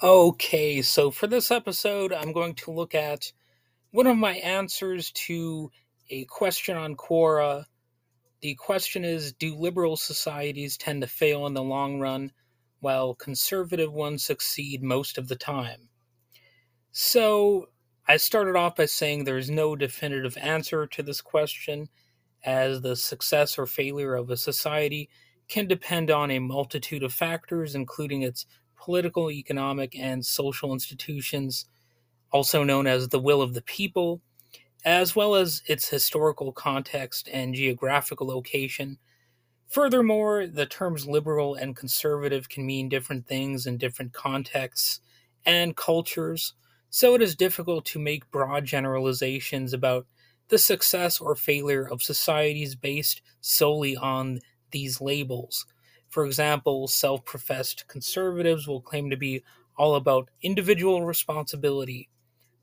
Okay, so for this episode, I'm going to look at one of my answers to a question on Quora. The question is Do liberal societies tend to fail in the long run, while conservative ones succeed most of the time? So, I started off by saying there's no definitive answer to this question, as the success or failure of a society can depend on a multitude of factors, including its political, economic, and social institutions, also known as the will of the people, as well as its historical context and geographical location. Furthermore, the terms liberal and conservative can mean different things in different contexts and cultures, so it is difficult to make broad generalizations about the success or failure of societies based solely on these labels. For example, self professed conservatives will claim to be all about individual responsibility,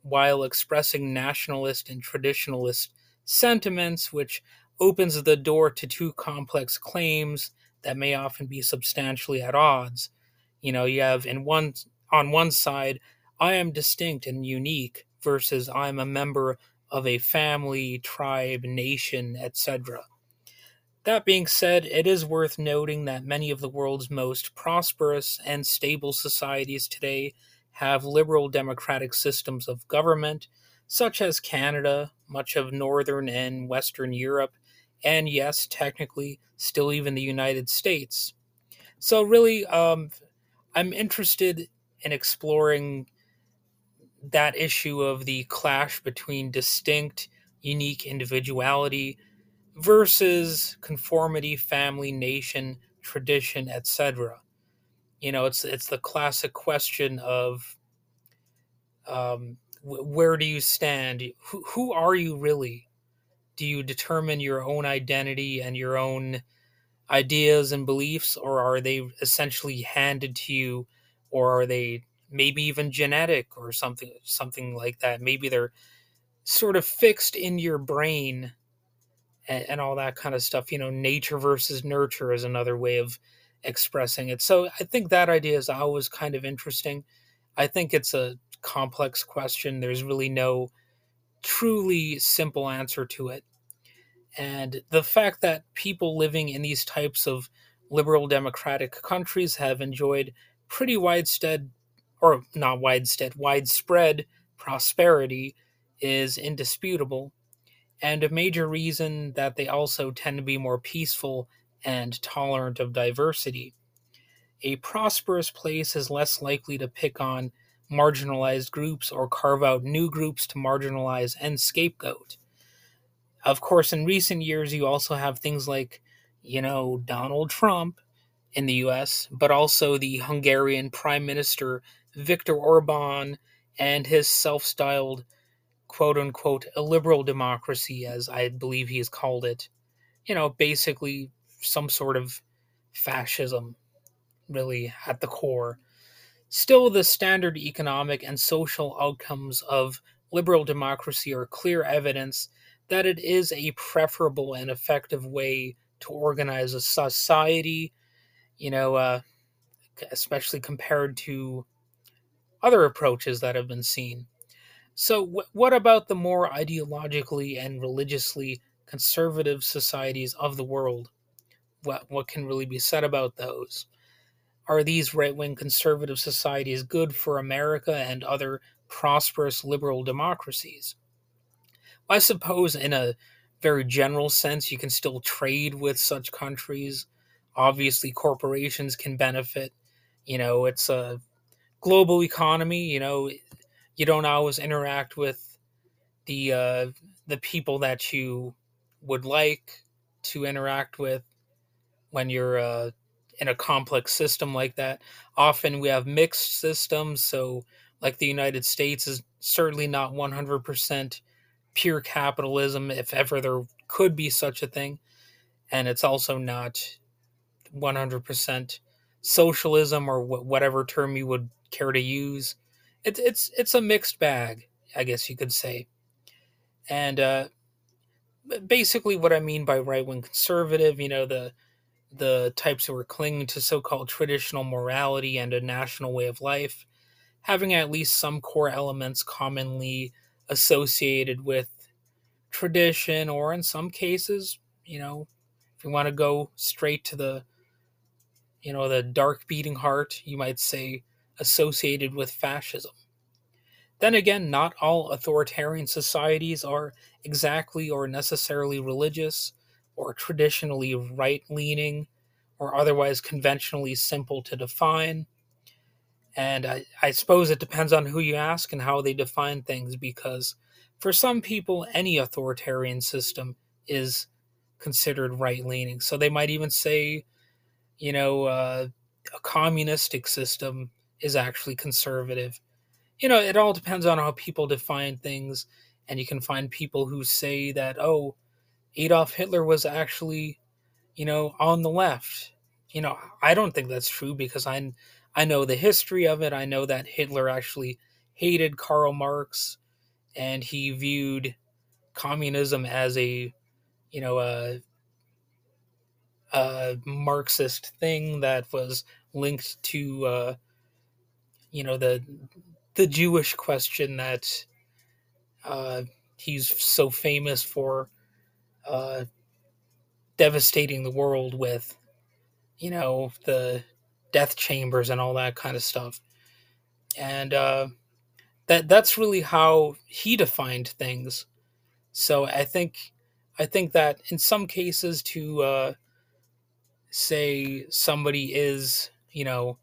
while expressing nationalist and traditionalist sentiments, which opens the door to two complex claims that may often be substantially at odds. You know, you have in one on one side, I am distinct and unique versus I'm a member of a family, tribe, nation, etc. That being said, it is worth noting that many of the world's most prosperous and stable societies today have liberal democratic systems of government, such as Canada, much of Northern and Western Europe, and yes, technically, still even the United States. So, really, um, I'm interested in exploring that issue of the clash between distinct, unique individuality versus conformity, family, nation, tradition, etc. You know, it's it's the classic question of um, where do you stand? Who, who are you really? Do you determine your own identity and your own ideas and beliefs, or are they essentially handed to you, or are they maybe even genetic or something something like that? Maybe they're sort of fixed in your brain and, and all that kind of stuff. You know, nature versus nurture is another way of expressing it. So I think that idea is always kind of interesting. I think it's a complex question. There's really no truly simple answer to it. And the fact that people living in these types of liberal democratic countries have enjoyed pretty widespread, or not widespread, widespread prosperity is indisputable and a major reason that they also tend to be more peaceful and tolerant of diversity. A prosperous place is less likely to pick on marginalized groups or carve out new groups to marginalize and scapegoat. Of course, in recent years, you also have things like, you know, Donald Trump in the US, but also the Hungarian Prime Minister Viktor Orban and his self styled quote unquote illiberal democracy, as I believe he has called it. You know, basically some sort of fascism, really, at the core. Still, the standard economic and social outcomes of liberal democracy are clear evidence that it is a preferable and effective way to organize a society, you know, uh, especially compared to other approaches that have been seen. So, wh- what about the more ideologically and religiously conservative societies of the world? What, what can really be said about those? Are these right wing conservative societies good for America and other prosperous liberal democracies? I suppose, in a very general sense, you can still trade with such countries. Obviously, corporations can benefit. You know, it's a global economy. You know, you don't always interact with the uh, the people that you would like to interact with when you're uh, in a complex system like that. Often we have mixed systems, so like the United States is certainly not 100% pure capitalism, if ever there could be such a thing, and it's also not 100% socialism or wh- whatever term you would care to use it's it's it's a mixed bag, I guess you could say. And uh, basically, what I mean by right wing conservative, you know, the the types who are clinging to so called traditional morality and a national way of life, having at least some core elements commonly associated with tradition, or in some cases, you know, if you want to go straight to the, you know, the dark beating heart, you might say associated with fascism. Then again, not all authoritarian societies are exactly or necessarily religious or traditionally right leaning or otherwise conventionally simple to define. And I, I, suppose it depends on who you ask and how they define things, because for some people, any authoritarian system is considered right leaning. So they might even say, you know, uh, a communistic system is actually conservative. You know, it all depends on how people define things. And you can find people who say that, oh, Adolf Hitler was actually, you know, on the left. You know, I don't think that's true because I, I know the history of it. I know that Hitler actually hated Karl Marx and he viewed communism as a, you know, a, a Marxist thing that was linked to, uh, you know, the the Jewish question that uh, he's so famous for uh, devastating the world with, you know, the death chambers and all that kind of stuff. And uh, that that's really how he defined things. So I think I think that in some cases to uh, say somebody is, you know,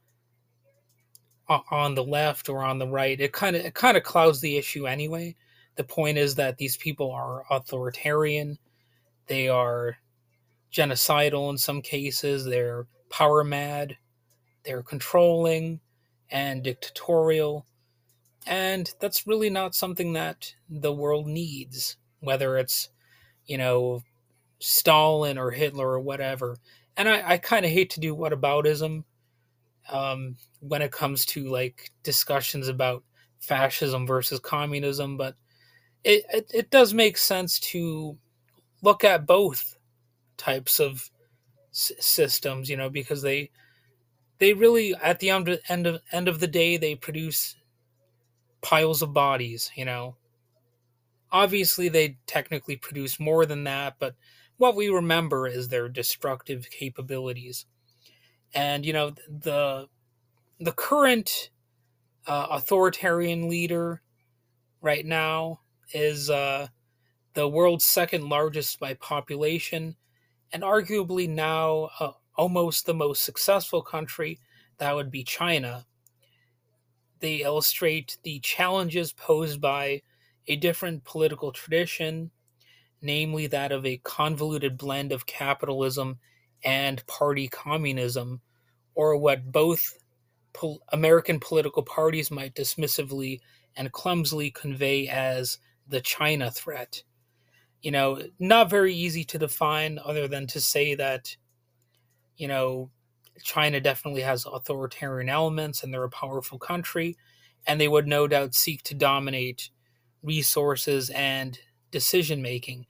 on the left or on the right, it kind of it kind of clouds the issue anyway. The point is that these people are authoritarian they are genocidal in some cases, they're power mad, they're controlling and dictatorial. And that's really not something that the world needs, whether it's, you know, Stalin or Hitler or whatever. And I, I kind of hate to do whataboutism um, when it comes to like discussions about fascism versus communism, but it, it, it does make sense to look at both types of s- systems, you know, because they they really at the end of, end of end of the day they produce piles of bodies, you know. Obviously, they technically produce more than that, but what we remember is their destructive capabilities. And you know the the current uh, authoritarian leader right now is uh, the world's second largest by population, and arguably now uh, almost the most successful country, that would be China. They illustrate the challenges posed by a different political tradition, namely that of a convoluted blend of capitalism and party communism, or what both pol- American political parties might dismissively and clumsily convey as the China threat. You know, not very easy to define other than to say that, you know, China definitely has authoritarian elements and they're a powerful country, and they would no doubt seek to dominate resources and decision making,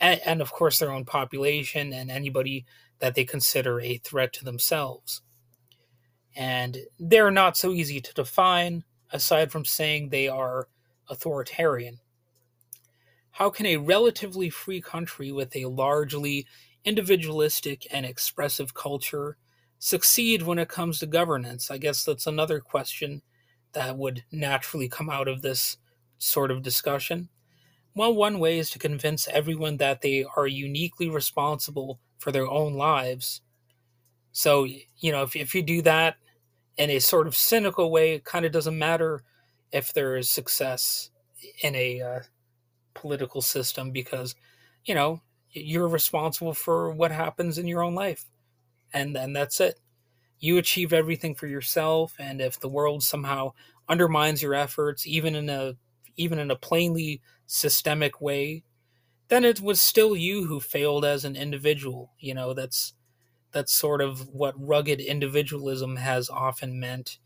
and, and, of course their own population and anybody that they consider a threat to themselves. And they're not so easy to define, aside from saying they are authoritarian. How can a relatively free country with a largely individualistic and expressive culture succeed when it comes to governance? I guess that's another question that would naturally come out of this sort of discussion. Well, one way is to convince everyone that they are uniquely responsible for their own lives. So, you know, if, if you do that in a sort of cynical way, it kind of doesn't matter if there is success in a uh, political system because you know you're responsible for what happens in your own life and and that's it you achieve everything for yourself and if the world somehow undermines your efforts even in a even in a plainly systemic way then it was still you who failed as an individual you know that's that's sort of what rugged individualism has often meant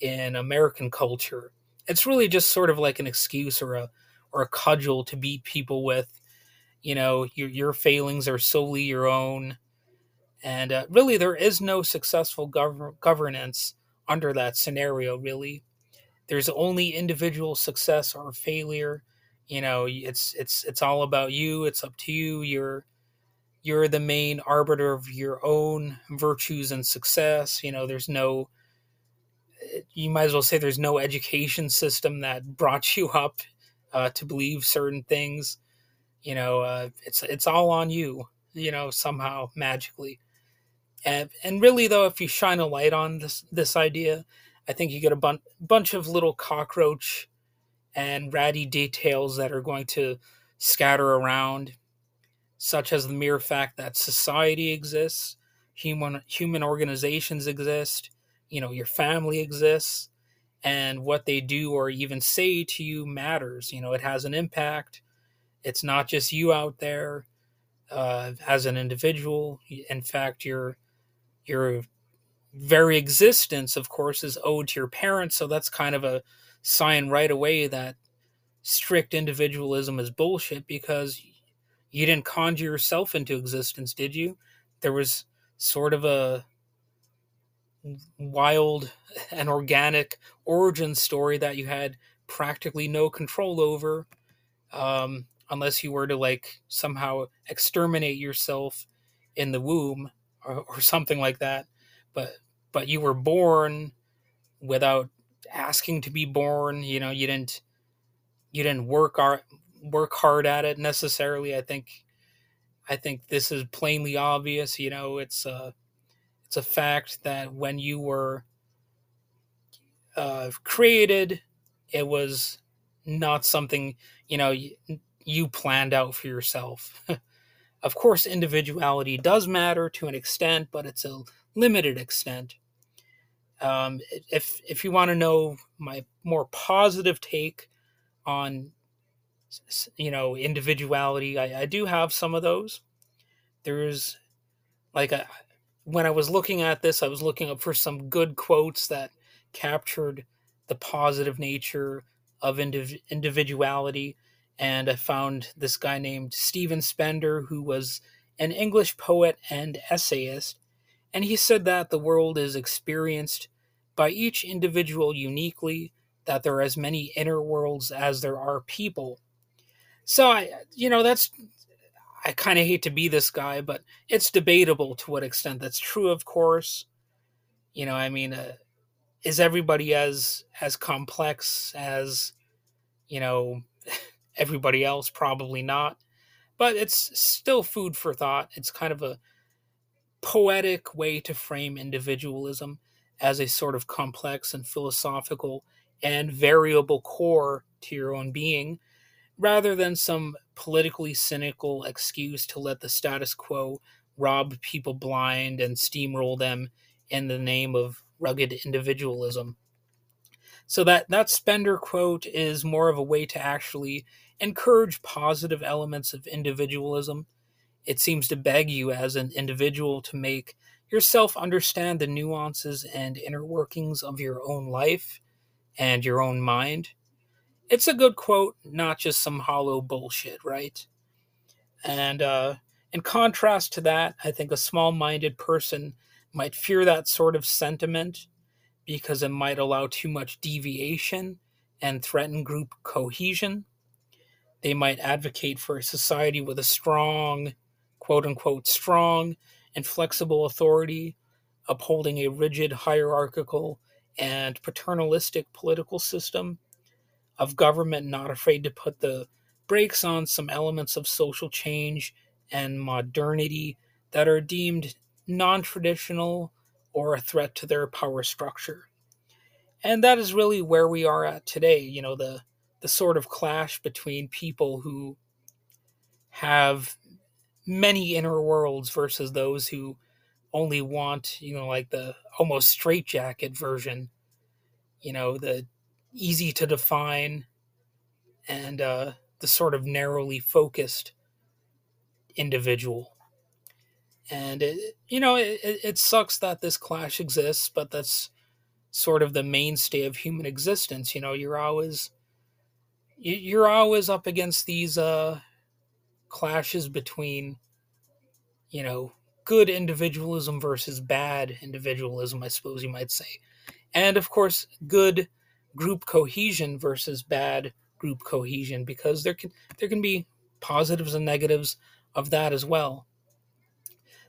in american culture it's really just sort of like an excuse or a or a cudgel to beat people with. You know, your your failings are solely your own, and uh, really there is no successful gov- governance under that scenario. Really, there's only individual success or failure. You know, it's it's it's all about you. It's up to you. You're you're the main arbiter of your own virtues and success. You know, there's no you might as well say there's no education system that brought you up uh, to believe certain things. You know, uh, it's it's all on you. You know, somehow magically, and and really though, if you shine a light on this this idea, I think you get a bun- bunch of little cockroach and ratty details that are going to scatter around, such as the mere fact that society exists, human human organizations exist, you know, your family exists, and what they do or even say to you matters. You know, it has an impact. It's not just you out there uh, as an individual. In fact, your your very existence, of course, is owed to your parents. So that's kind of a sign right away that strict individualism is bullshit because you didn't conjure yourself into existence, did you? There was sort of a wild and organic origin story that you had practically no control over um, unless you were to like somehow exterminate yourself in the womb or, or something like that but but you were born without asking to be born you know you didn't you didn't work ar- work hard at it necessarily i think i think this is plainly obvious you know it's a it's a fact that when you were uh, created, it was not something you know you, you planned out for yourself. of course, individuality does matter to an extent, but it's a limited extent. Um, if if you want to know my more positive take on you know individuality, I, I do have some of those. There's like a when I was looking at this, I was looking up for some good quotes that captured the positive nature of indiv- individuality. And I found this guy named Stephen Spender, who was an English poet and essayist. And he said that the world is experienced by each individual uniquely, that there are as many inner worlds as there are people. So I, you know, that's I kind of hate to be this guy, but it's debatable to what extent that's true. Of course, you know, I mean, uh, is everybody as as complex as you know everybody else? Probably not, but it's still food for thought. It's kind of a poetic way to frame individualism as a sort of complex and philosophical and variable core to your own being rather than some politically cynical excuse to let the status quo rob people blind and steamroll them in the name of rugged individualism. So that that Spender quote is more of a way to actually encourage positive elements of individualism. It seems to beg you as an individual to make yourself understand the nuances and inner workings of your own life and your own mind it's a good quote, not just some hollow bullshit, right? And uh, in contrast to that, I think a small minded person might fear that sort of sentiment because it might allow too much deviation and threaten group cohesion. They might advocate for a society with a strong, quote unquote, strong and flexible authority, upholding a rigid hierarchical and paternalistic political system of government not afraid to put the brakes on some elements of social change and modernity that are deemed non traditional or a threat to their power structure. And that is really where we are at today, you know, the, the sort of clash between people who have many inner worlds versus those who only want, you know, like the almost straitjacket version, you know, the easy to define and uh, the sort of narrowly focused individual. And it, you know, it, it sucks that this clash exists, but that's sort of the mainstay of human existence. You know, you're always you're always up against these uh, clashes between, you know, good individualism versus bad individualism, I suppose you might say. And of course, good group cohesion versus bad group cohesion because there can there can be positives and negatives of that as well.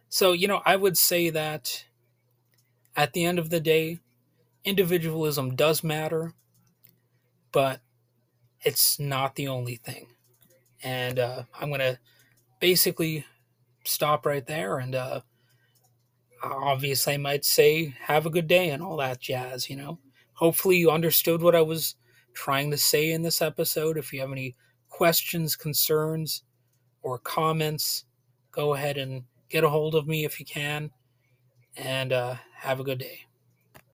So, you know, I would say that at the end of the day, individualism does matter, but it's not the only thing. And uh, I'm going to basically stop right there. And uh, obviously, I might say, have a good day and all that jazz, you know. Hopefully, you understood what I was trying to say in this episode. If you have any questions, concerns, or comments, go ahead and get a hold of me if you can. And uh, have a good day.